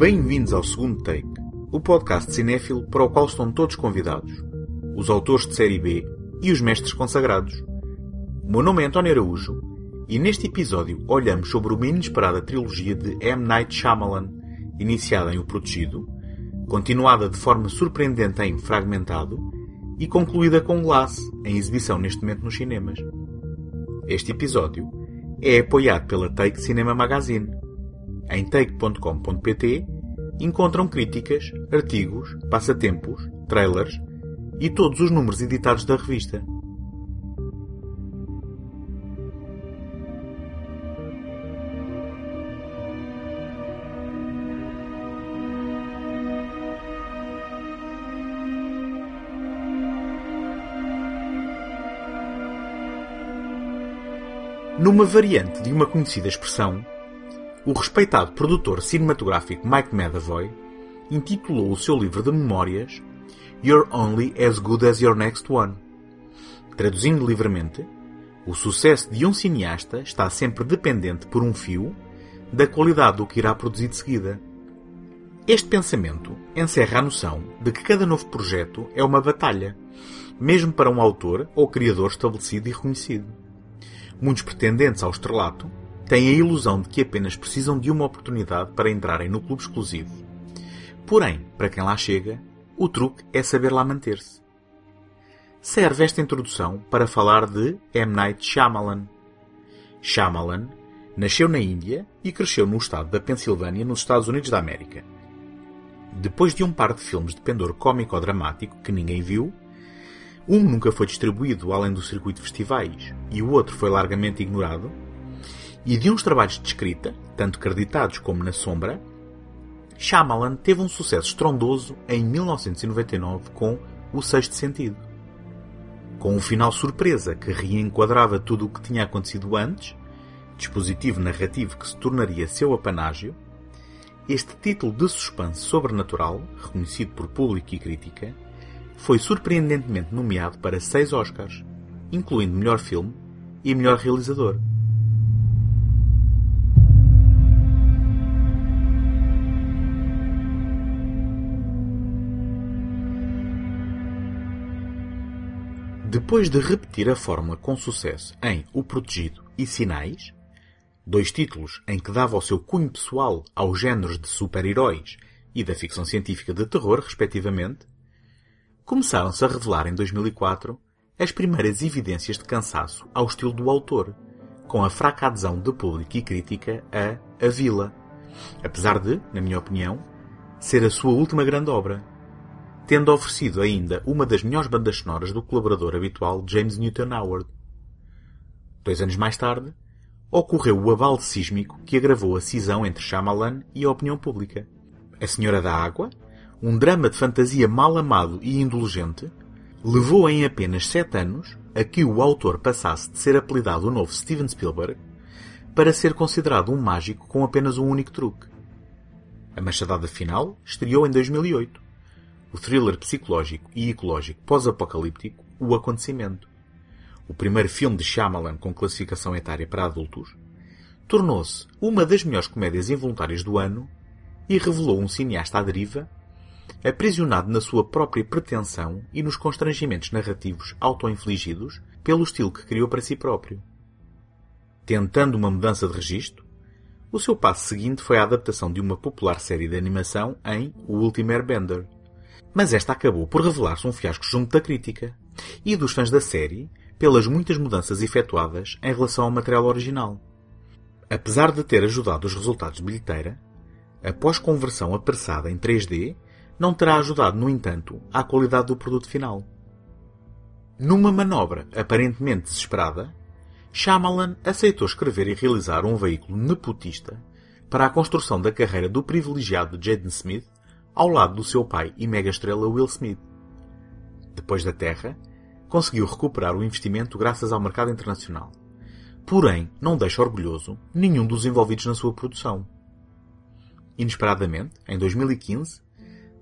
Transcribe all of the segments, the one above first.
Bem-vindos ao segundo take, o podcast cinéfilo para o qual estão todos convidados, os autores de série B e os mestres consagrados. O meu nome é António Araújo e neste episódio olhamos sobre uma inesperada trilogia de M. Night Shyamalan, iniciada em O Protegido, continuada de forma surpreendente em Fragmentado e concluída com Glass, em exibição neste momento nos cinemas. Este episódio é apoiado pela Take Cinema Magazine. Em take.com.pt encontram críticas, artigos, passatempos, trailers e todos os números editados da revista. Numa variante de uma conhecida expressão, o respeitado produtor cinematográfico Mike Medavoy intitulou o seu livro de memórias You're Only as Good as Your Next One. Traduzindo livremente, o sucesso de um cineasta está sempre dependente por um fio da qualidade do que irá produzir de seguida. Este pensamento encerra a noção de que cada novo projeto é uma batalha, mesmo para um autor ou criador estabelecido e reconhecido. Muitos pretendentes ao estrelato têm a ilusão de que apenas precisam de uma oportunidade para entrarem no clube exclusivo. Porém, para quem lá chega, o truque é saber lá manter-se. Serve esta introdução para falar de M. Night Shyamalan. Shyamalan nasceu na Índia e cresceu no estado da Pensilvânia, nos Estados Unidos da América. Depois de um par de filmes de pendor cómico-dramático que ninguém viu, um nunca foi distribuído além do circuito de festivais e o outro foi largamente ignorado, e de uns trabalhos de escrita, tanto creditados como na sombra, Shyamalan teve um sucesso estrondoso em 1999 com O Sexto Sentido. Com um final surpresa que reenquadrava tudo o que tinha acontecido antes, dispositivo narrativo que se tornaria seu apanágio, este título de suspense sobrenatural, reconhecido por público e crítica, foi surpreendentemente nomeado para seis Oscars, incluindo melhor filme e melhor realizador. Depois de repetir a fórmula com sucesso em O Protegido e Sinais, dois títulos em que dava o seu cunho pessoal aos géneros de super-heróis e da ficção científica de terror, respectivamente, começaram-se a revelar em 2004 as primeiras evidências de cansaço ao estilo do autor, com a fraca adesão de público e crítica a A Vila, apesar de, na minha opinião, ser a sua última grande obra, tendo oferecido ainda uma das melhores bandas sonoras do colaborador habitual James Newton Howard. Dois anos mais tarde, ocorreu o abalo sísmico que agravou a cisão entre Shyamalan e a opinião pública. A Senhora da Água, um drama de fantasia mal amado e indulgente, levou em apenas sete anos a que o autor passasse de ser apelidado o novo Steven Spielberg para ser considerado um mágico com apenas um único truque. A machadada final estreou em 2008 o thriller psicológico e ecológico pós-apocalíptico O Acontecimento, o primeiro filme de Shyamalan com classificação etária para adultos, tornou-se uma das melhores comédias involuntárias do ano e revelou um cineasta à deriva, aprisionado na sua própria pretensão e nos constrangimentos narrativos auto-infligidos pelo estilo que criou para si próprio. Tentando uma mudança de registro, o seu passo seguinte foi a adaptação de uma popular série de animação em O Último Airbender, mas esta acabou por revelar-se um fiasco junto da crítica e dos fãs da série pelas muitas mudanças efetuadas em relação ao material original. Apesar de ter ajudado os resultados de bilheteira, a pós-conversão apressada em 3D não terá ajudado, no entanto, à qualidade do produto final. Numa manobra aparentemente desesperada, Shyamalan aceitou escrever e realizar um veículo nepotista para a construção da carreira do privilegiado Jaden Smith ao lado do seu pai e mega-estrela Will Smith. Depois da Terra, conseguiu recuperar o investimento graças ao mercado internacional. Porém, não deixa orgulhoso nenhum dos envolvidos na sua produção. Inesperadamente, em 2015,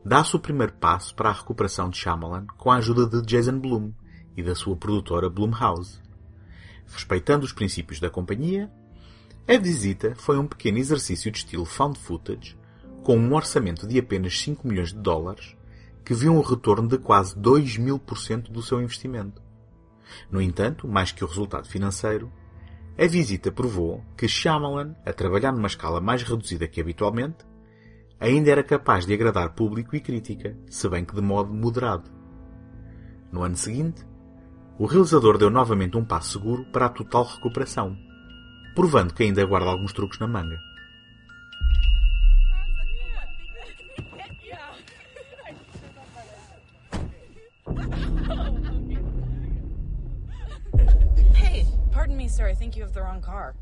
dá-se o primeiro passo para a recuperação de Shyamalan com a ajuda de Jason Blum e da sua produtora Blumhouse. Respeitando os princípios da companhia, a visita foi um pequeno exercício de estilo found footage com um orçamento de apenas 5 milhões de dólares, que viu um retorno de quase 2 mil por cento do seu investimento. No entanto, mais que o resultado financeiro, a visita provou que Shyamalan, a trabalhar numa escala mais reduzida que habitualmente, ainda era capaz de agradar público e crítica, se bem que de modo moderado. No ano seguinte, o realizador deu novamente um passo seguro para a total recuperação, provando que ainda guarda alguns truques na manga. Me, sir. I think you have the wrong car.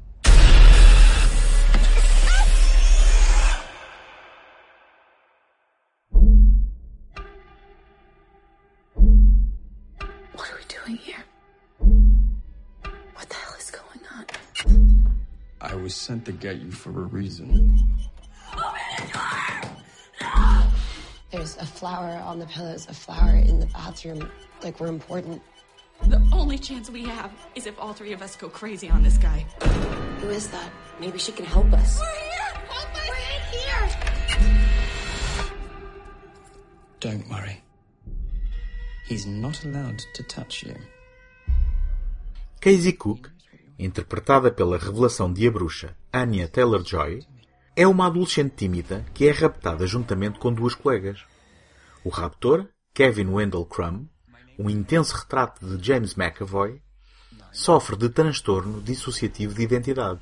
What are we doing here? What the hell is going on? I was sent to get you for a reason. There's a flower on the pillows, a flower in the bathroom. Like we're important. The only chance we have is if all three of us go crazy on this guy. Who is that? Maybe she can help us. Don't worry. He's not allowed to touch you. Casey Cook, interpretada pela revelação de A Bruxa, Anya Taylor-Joy, é uma adolescente tímida que é raptada juntamente com duas colegas. O raptor, Kevin Wendell Crumb, um intenso retrato de James McAvoy, sofre de transtorno dissociativo de identidade.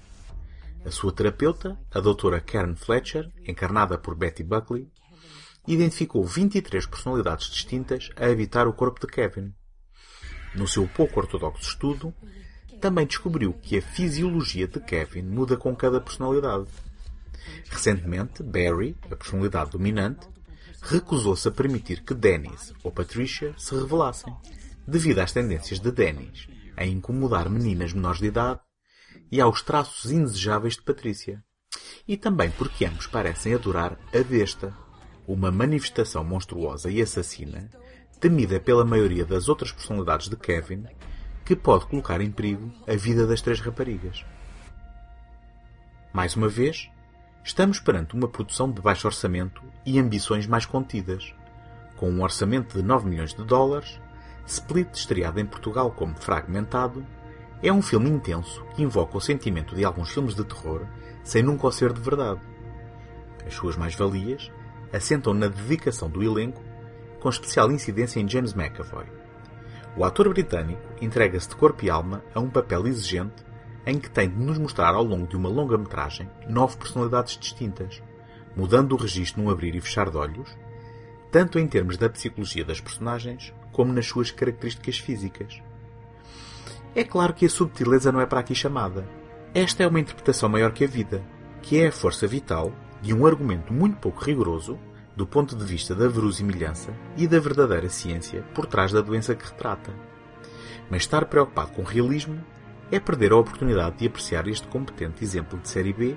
A sua terapeuta, a doutora Karen Fletcher, encarnada por Betty Buckley, identificou 23 personalidades distintas a habitar o corpo de Kevin. No seu pouco ortodoxo estudo, também descobriu que a fisiologia de Kevin muda com cada personalidade. Recentemente, Barry, a personalidade dominante, recusou-se a permitir que Dennis ou Patricia se revelassem, devido às tendências de Dennis a incomodar meninas menores de idade e aos traços indesejáveis de Patrícia. E também porque ambos parecem adorar a besta, uma manifestação monstruosa e assassina, temida pela maioria das outras personalidades de Kevin, que pode colocar em perigo a vida das três raparigas. Mais uma vez, estamos perante uma produção de baixo orçamento e ambições mais contidas. Com um orçamento de 9 milhões de dólares, Split, estreado em Portugal como Fragmentado, é um filme intenso que invoca o sentimento de alguns filmes de terror sem nunca o ser de verdade. As suas mais-valias assentam na dedicação do elenco, com especial incidência em James McAvoy. O ator britânico entrega-se de corpo e alma a um papel exigente em que tem de nos mostrar ao longo de uma longa metragem nove personalidades distintas, mudando o registro num abrir e fechar de olhos, tanto em termos da psicologia das personagens como nas suas características físicas. É claro que a subtileza não é para aqui chamada. Esta é uma interpretação maior que a vida, que é a força vital de um argumento muito pouco rigoroso do ponto de vista da verosimilhança e da verdadeira ciência por trás da doença que retrata. Mas estar preocupado com realismo é perder a oportunidade de apreciar este competente exemplo de série B,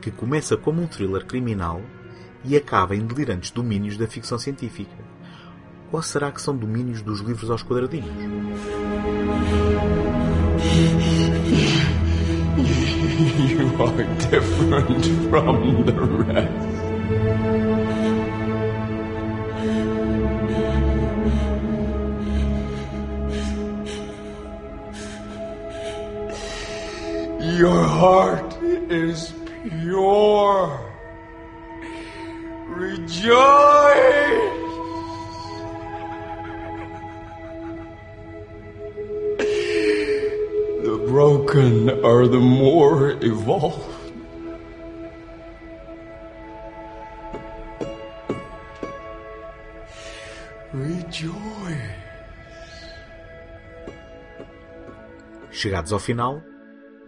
que começa como um thriller criminal e acaba em delirantes domínios da ficção científica. Ou será que são domínios dos livros aos quadradinhos? You are different from the rest. Chegados ao final,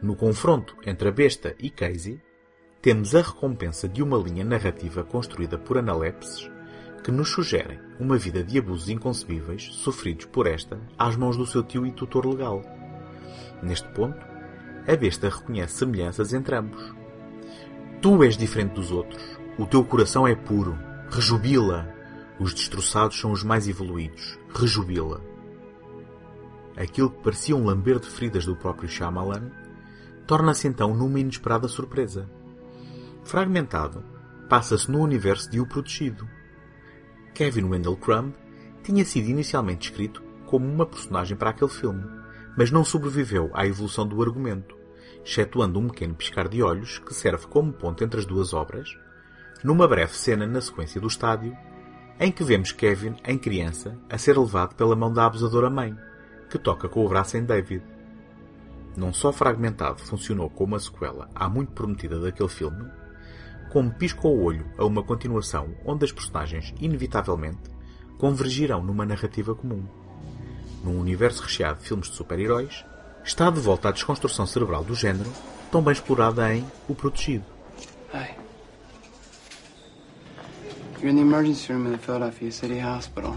no confronto entre a besta e Casey, temos a recompensa de uma linha narrativa construída por analepses que nos sugerem uma vida de abusos inconcebíveis sofridos por esta às mãos do seu tio e tutor legal. Neste ponto, a besta reconhece semelhanças entre ambos. Tu és diferente dos outros. O teu coração é puro. Rejubila. Os destroçados são os mais evoluídos. Rejubila. Aquilo que parecia um lamber de feridas do próprio Shyamalan torna-se então numa inesperada surpresa. Fragmentado, passa-se no universo de O Protegido. Kevin Wendell Crumb tinha sido inicialmente escrito como uma personagem para aquele filme, mas não sobreviveu à evolução do argumento, excetuando um pequeno piscar de olhos que serve como ponto entre as duas obras, numa breve cena na sequência do estádio, em que vemos Kevin, em criança, a ser levado pela mão da abusadora mãe, que toca com o braço em David. Não só fragmentado funcionou como a sequela há muito prometida daquele filme, como pisca o olho a uma continuação onde as personagens, inevitavelmente, convergirão numa narrativa comum. Num universo recheado de filmes de super-heróis, está de volta à desconstrução cerebral do género, tão bem explorada em O Protegido. Hi. You're in the emergency room in the Philadelphia City Hospital.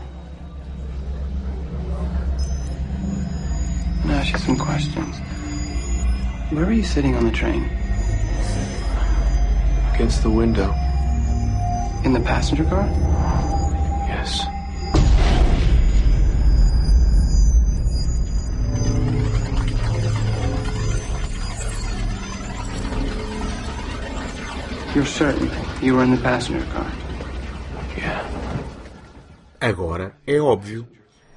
Ask you some questions. Where were you sitting on the train? Against the window. In the passenger car? Yes. You're certain you were in the passenger car? Yeah. Agora é óbvio,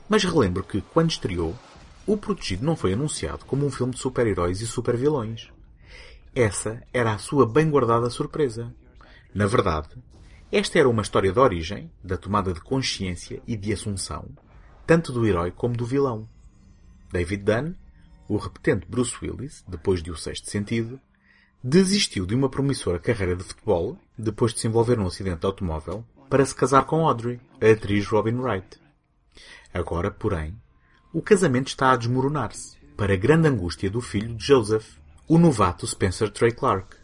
mas relembro que, quando estreou, O Protegido não foi anunciado como um filme de super-heróis e super-vilões. Essa era a sua bem guardada surpresa. Na verdade, esta era uma história de origem, da tomada de consciência e de assunção, tanto do herói como do vilão. David Dunn, o repetente Bruce Willis, depois de O Sexto Sentido, desistiu de uma promissora carreira de futebol, depois de se envolver num acidente de automóvel, para se casar com Audrey, a atriz Robin Wright. Agora, porém, o casamento está a desmoronar-se, para grande angústia do filho de Joseph, o novato Spencer Trey Clark.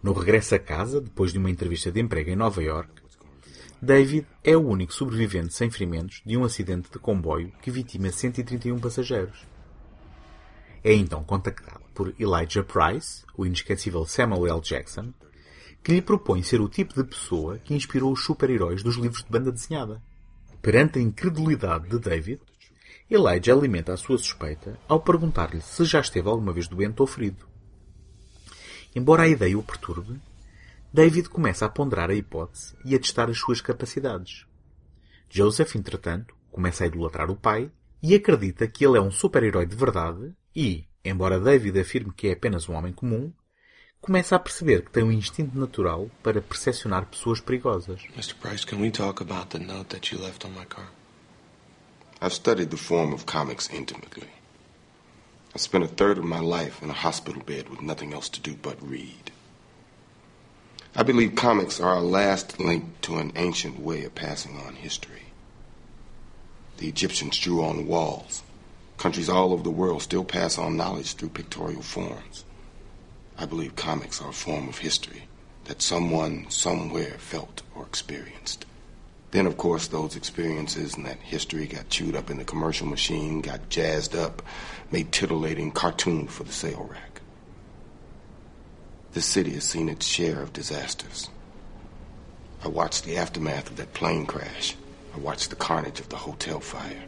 No regresso a casa, depois de uma entrevista de emprego em Nova York, David é o único sobrevivente sem ferimentos de um acidente de comboio que vitima 131 passageiros. É então contactado por Elijah Price, o inesquecível Samuel L. Jackson, que lhe propõe ser o tipo de pessoa que inspirou os super-heróis dos livros de banda desenhada. Perante a incredulidade de David, Elijah alimenta a sua suspeita ao perguntar-lhe se já esteve alguma vez doente ou ferido. Embora a ideia o perturbe, David começa a ponderar a hipótese e a testar as suas capacidades. Joseph, entretanto, começa a idolatrar o pai e acredita que ele é um super-herói de verdade e, embora David afirme que é apenas um homem comum, começa a perceber que tem um instinto natural para percepcionar pessoas perigosas. Mr. Price, can we talk about the note that you left on my car? I've studied the form of comics intimately. I spent a third of my life in a hospital bed with nothing else to do but read. I believe comics are our last link to an ancient way of passing on history. The Egyptians drew on walls. Countries all over the world still pass on knowledge through pictorial forms. I believe comics are a form of history that someone somewhere felt or experienced. Then, of course, those experiences and that history got chewed up in the commercial machine, got jazzed up, made titillating cartoons for the sale rack. This city has seen its share of disasters. I watched the aftermath of that plane crash. I watched the carnage of the hotel fire.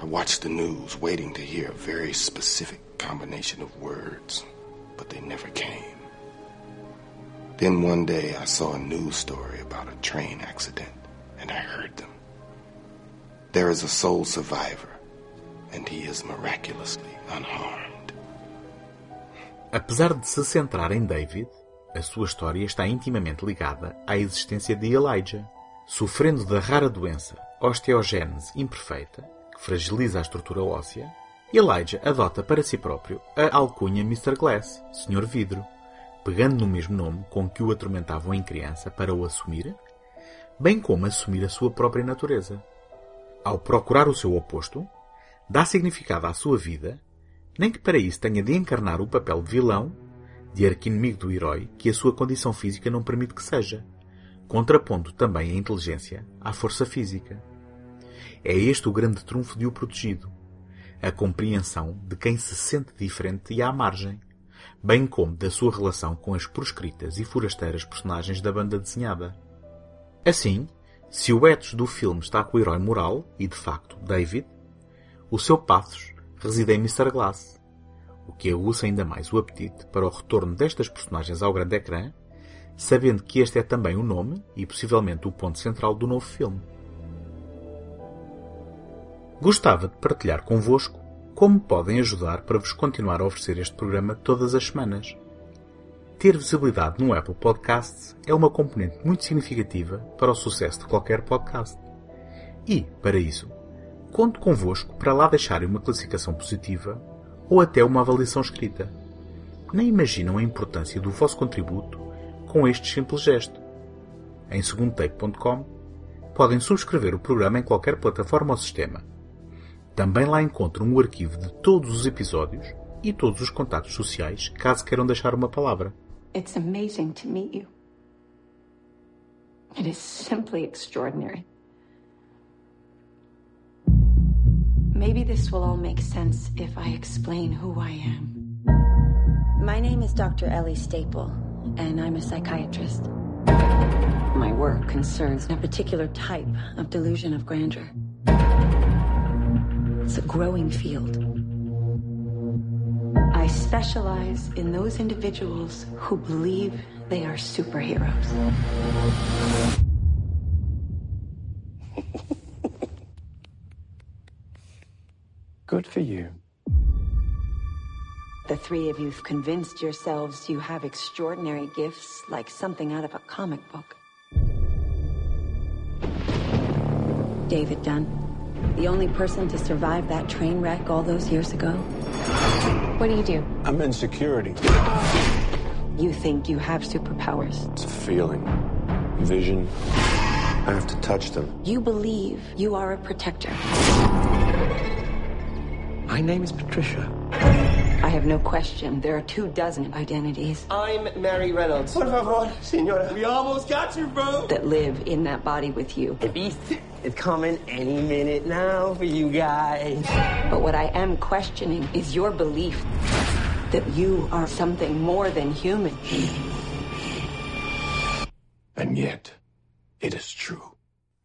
I watched the news, waiting to hear a very specific combination of words, but they never came. Then one day I saw a news story about a train accident, and I heard them. There is a sole survivor, and he is miraculously unharmed. Apesar de se centrar em David, a sua história está intimamente ligada à existência de Elijah, sofrendo da rara doença osteogênese imperfeita, que fragiliza a estrutura óssea. Elijah adota para si próprio a alcunha Mr. Glass, Sr. Vidro, pegando no mesmo nome com que o atormentavam em criança para o assumir, bem como assumir a sua própria natureza. Ao procurar o seu oposto, dá significado à sua vida nem que para isso tenha de encarnar o papel de vilão, de arquinimigo do herói, que a sua condição física não permite que seja, contrapondo também a inteligência à força física. É este o grande trunfo de O Protegido, a compreensão de quem se sente diferente e à margem, bem como da sua relação com as proscritas e forasteiras personagens da banda desenhada. Assim, se o ethos do filme está com o herói moral, e de facto David, o seu pathos reside em Mr. Glass, o que aguça ainda mais o apetite para o retorno destas personagens ao grande ecrã, sabendo que este é também o nome e possivelmente o ponto central do novo filme. Gostava de partilhar convosco como podem ajudar para vos continuar a oferecer este programa todas as semanas. Ter visibilidade no Apple Podcasts é uma componente muito significativa para o sucesso de qualquer podcast. E, para isso, conto convosco para lá deixarem uma classificação positiva ou até uma avaliação escrita. Nem imaginam a importância do vosso contributo com este simples gesto. Em segundotake.com podem subscrever o programa em qualquer plataforma ou sistema. Também lá encontram o arquivo de todos os episódios e todos os contatos sociais, caso queiram deixar uma palavra. It's amazing to meet you. It is simply extraordinary. Maybe this will all make sense if I explain who I am. My name is Dr. Ellie Staple, and I'm a psychiatrist. My work concerns a particular type of delusion of grandeur. It's a growing field. I specialize in those individuals who believe they are superheroes. Good for you. The three of you've convinced yourselves you have extraordinary gifts like something out of a comic book. David Dunn, the only person to survive that train wreck all those years ago. What do you do? I'm in security. You think you have superpowers. It's a feeling. Vision. I have to touch them. You believe you are a protector. My name is Patricia. I have no question there are two dozen identities I'm Mary Reynolds. Por favor, senora. We almost got you, bro. that live in that body with you. The beast is coming any minute now for you guys. But what I am questioning is your belief that you are something more than human. And yet, it is true.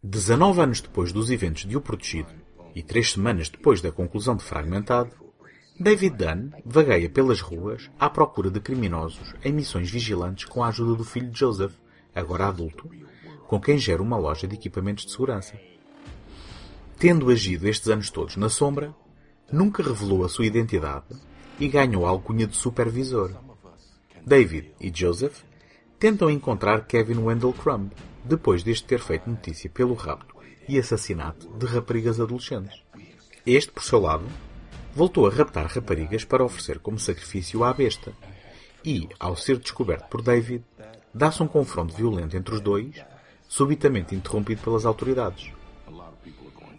19 anos depois dos eventos de O Protegido e três semanas depois da conclusão de Fragmentado, David Dunn vagueia pelas ruas à procura de criminosos em missões vigilantes com a ajuda do filho de Joseph, agora adulto, com quem gera uma loja de equipamentos de segurança. Tendo agido estes anos todos na sombra, nunca revelou a sua identidade e ganhou a alcunha de supervisor. David e Joseph tentam encontrar Kevin Wendell Crumb, depois deste ter feito notícia pelo rapto e assassinato de raparigas adolescentes. Este, por seu lado, voltou a raptar raparigas para oferecer como sacrifício à besta. E, ao ser descoberto por David, dá-se um confronto violento entre os dois, subitamente interrompido pelas autoridades.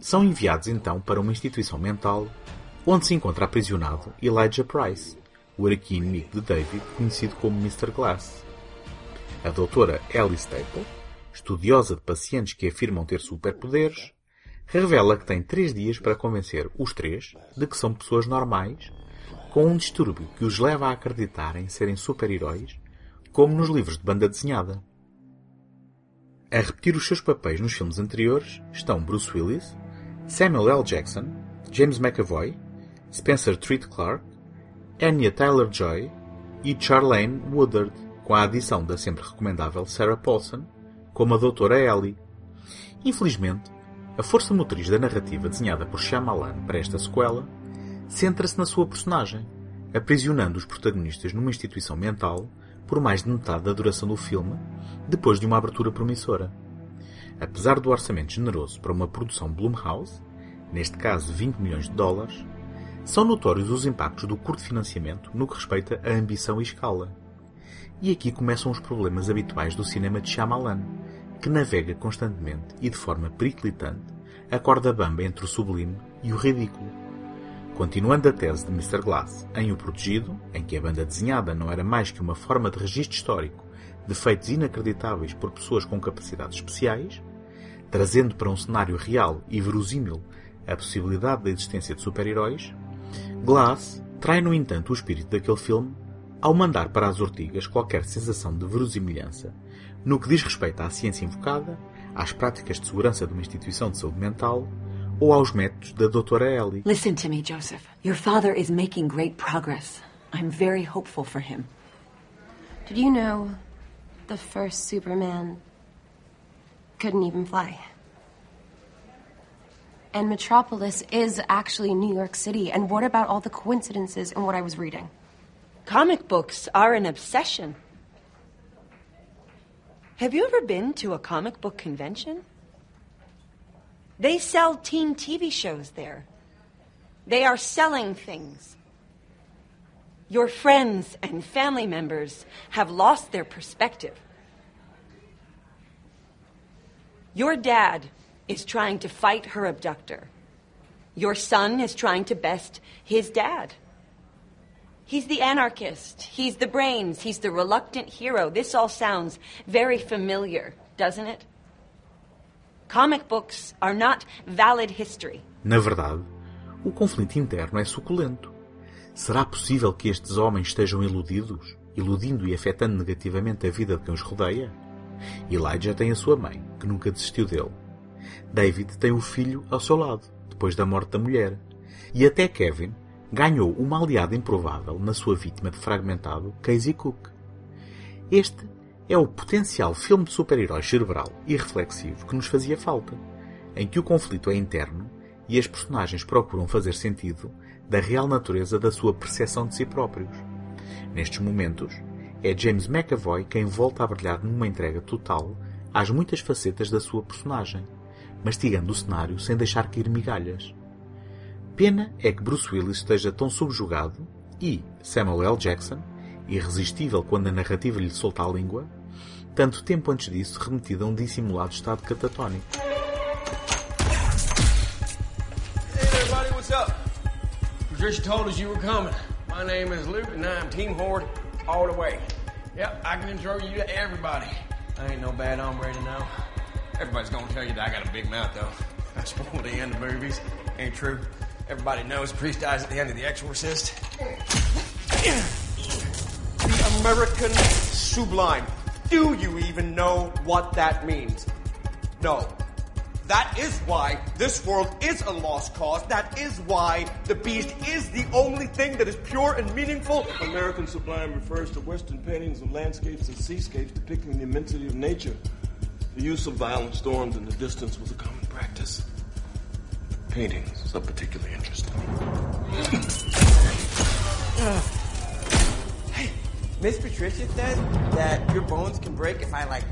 São enviados então para uma instituição mental, onde se encontra aprisionado Elijah Price, o arqui-inimigo de David, conhecido como Mr. Glass. A doutora Ellie Staple, estudiosa de pacientes que afirmam ter superpoderes, revela que tem três dias para convencer os três de que são pessoas normais, com um distúrbio que os leva a acreditar em serem super-heróis, como nos livros de banda desenhada. A repetir os seus papéis nos filmes anteriores estão Bruce Willis, Samuel L. Jackson, James McAvoy, Spencer Treat Clark, Anya Taylor-Joy e Charlene Woodard, com a adição da sempre recomendável Sarah Paulson, como a Doutora Ellie. Infelizmente, a força motriz da narrativa desenhada por Shyamalan para esta sequela centra-se na sua personagem, aprisionando os protagonistas numa instituição mental por mais de metade da duração do filme, depois de uma abertura promissora. Apesar do orçamento generoso para uma produção Blumhouse, neste caso 20 milhões de dólares, são notórios os impactos do curto financiamento no que respeita à ambição e escala. E aqui começam os problemas habituais do cinema de Shyamalan, que navega constantemente e de forma periclitante a corda bamba entre o sublime e o ridículo. Continuando a tese de Mr. Glass em O Protegido, em que a banda desenhada não era mais que uma forma de registro histórico de feitos inacreditáveis por pessoas com capacidades especiais, trazendo para um cenário real e verosímil a possibilidade da existência de super-heróis, Glass trai, no entanto, o espírito daquele filme ao mandar para as ortigas qualquer sensação de verosimilhança no que diz respeito à ciência invocada, às práticas de segurança de uma instituição de saúde mental ou aos métodos da doutora Ellie. Listen to me, Joseph. Your father is making great progress. I'm very hopeful for him. Did you know the first Superman couldn't even fly. And Metropolis is actually New York City. And what about all the coincidences in what I was reading? Comic books are an obsession. Have you ever been to a comic book convention? They sell teen TV shows there. They are selling things. Your friends and family members have lost their perspective. Your dad is trying to fight her abductor. Your son is trying to best his dad. He's the anarchist. He's the brains. He's the reluctant hero. This all sounds very familiar, doesn't it? Comic books are not valid history. Na verdade, o conflito interno é suculento. Será possível que estes homens estejam iludidos, iludindo e afetando negativamente a vida de quem os rodeia? Elijah tem a sua mãe, que nunca desistiu dele. David tem o filho ao seu lado, depois da morte da mulher. E até Kevin ganhou uma aliada improvável na sua vítima de fragmentado, Casey Cook. Este é o potencial filme de super-herói cerebral e reflexivo que nos fazia falta, em que o conflito é interno e as personagens procuram fazer sentido da real natureza da sua percepção de si próprios. Nestes momentos, é James McAvoy quem volta a brilhar numa entrega total às muitas facetas da sua personagem, mastigando o cenário sem deixar cair migalhas. Pena é que Bruce Willis esteja tão subjugado e Samuel L. Jackson, irresistível quando a narrativa lhe solta a língua, tanto tempo antes disso remetido a um dissimulado estado catatónico. Patricia told us you were coming. My name is Luke and I'm Team Horde all the way. Yep, I can intro you to everybody. I ain't no bad hombre to know. Everybody's gonna tell you that I got a big mouth though. I spoiled the end of movies. Ain't true. Everybody knows Priest dies at the end of The Exorcist. The American Sublime. Do you even know what that means? No. That is why this world is a lost cause. That is why the beast is the only thing that is pure and meaningful. American Sublime refers to Western paintings of landscapes and seascapes depicting the immensity of nature. The use of violent storms in the distance was a common practice. Paintings are particularly interesting. Hey, Miss Patricia said that your bones can break if I like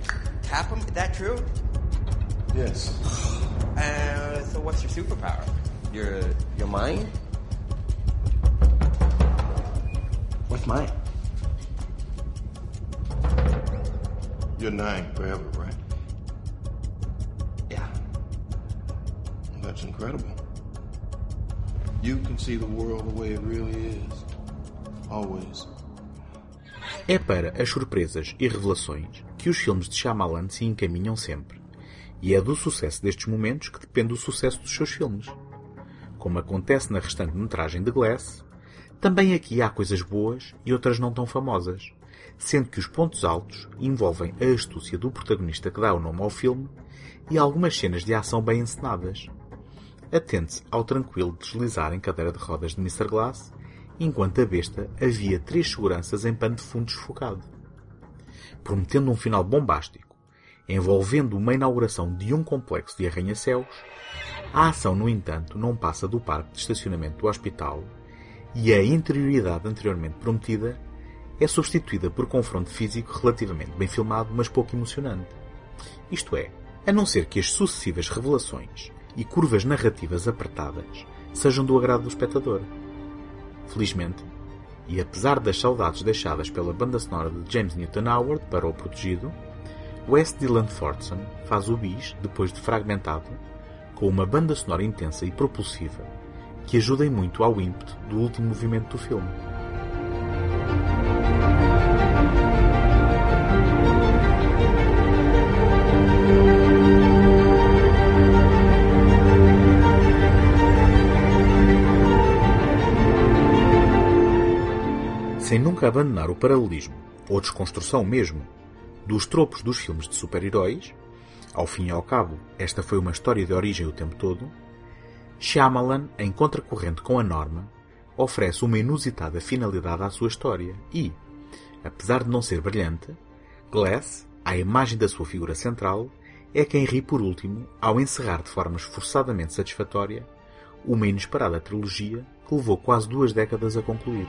tap them. Is that true? Yes. Uh, so what's your superpower? Your your mind? What's mine? You're nine forever, right? Yeah. Well, that's incredible. You can see the world the way it really is. Always. É para as surpresas e revelações que os filmes de Shyamalan se encaminham sempre. E é do sucesso destes momentos que depende o sucesso dos seus filmes. Como acontece na restante metragem de Glass, também aqui há coisas boas e outras não tão famosas, sendo que os pontos altos envolvem a astúcia do protagonista que dá o nome ao filme e algumas cenas de ação bem encenadas. Atente-se ao tranquilo deslizar em cadeira de rodas de Mr. Glass, enquanto a besta havia três seguranças em pano de fundo desfocado. Prometendo um final bombástico, envolvendo uma inauguração de um complexo de arranha-céus, a ação, no entanto, não passa do parque de estacionamento do hospital e a interioridade anteriormente prometida é substituída por confronto físico relativamente bem filmado, mas pouco emocionante. Isto é, a não ser que as sucessivas revelações e curvas narrativas apertadas sejam do agrado do espectador. Felizmente, e apesar das saudades deixadas pela banda sonora de James Newton Howard para O Protegido, Wes Dylan Thornton faz o bis, depois de fragmentado, com uma banda sonora intensa e propulsiva que ajuda muito ao ímpeto do último movimento do filme. Sem nunca abandonar o paralelismo, ou desconstrução mesmo, dos tropos dos filmes de super-heróis, ao fim e ao cabo, esta foi uma história de origem o tempo todo, Shyamalan, em contracorrente com a norma, oferece uma inusitada finalidade à sua história e, apesar de não ser brilhante, Glass, à imagem da sua figura central, é quem ri por último ao encerrar de forma esforçadamente satisfatória uma inesperada trilogia que levou quase duas décadas a concluir.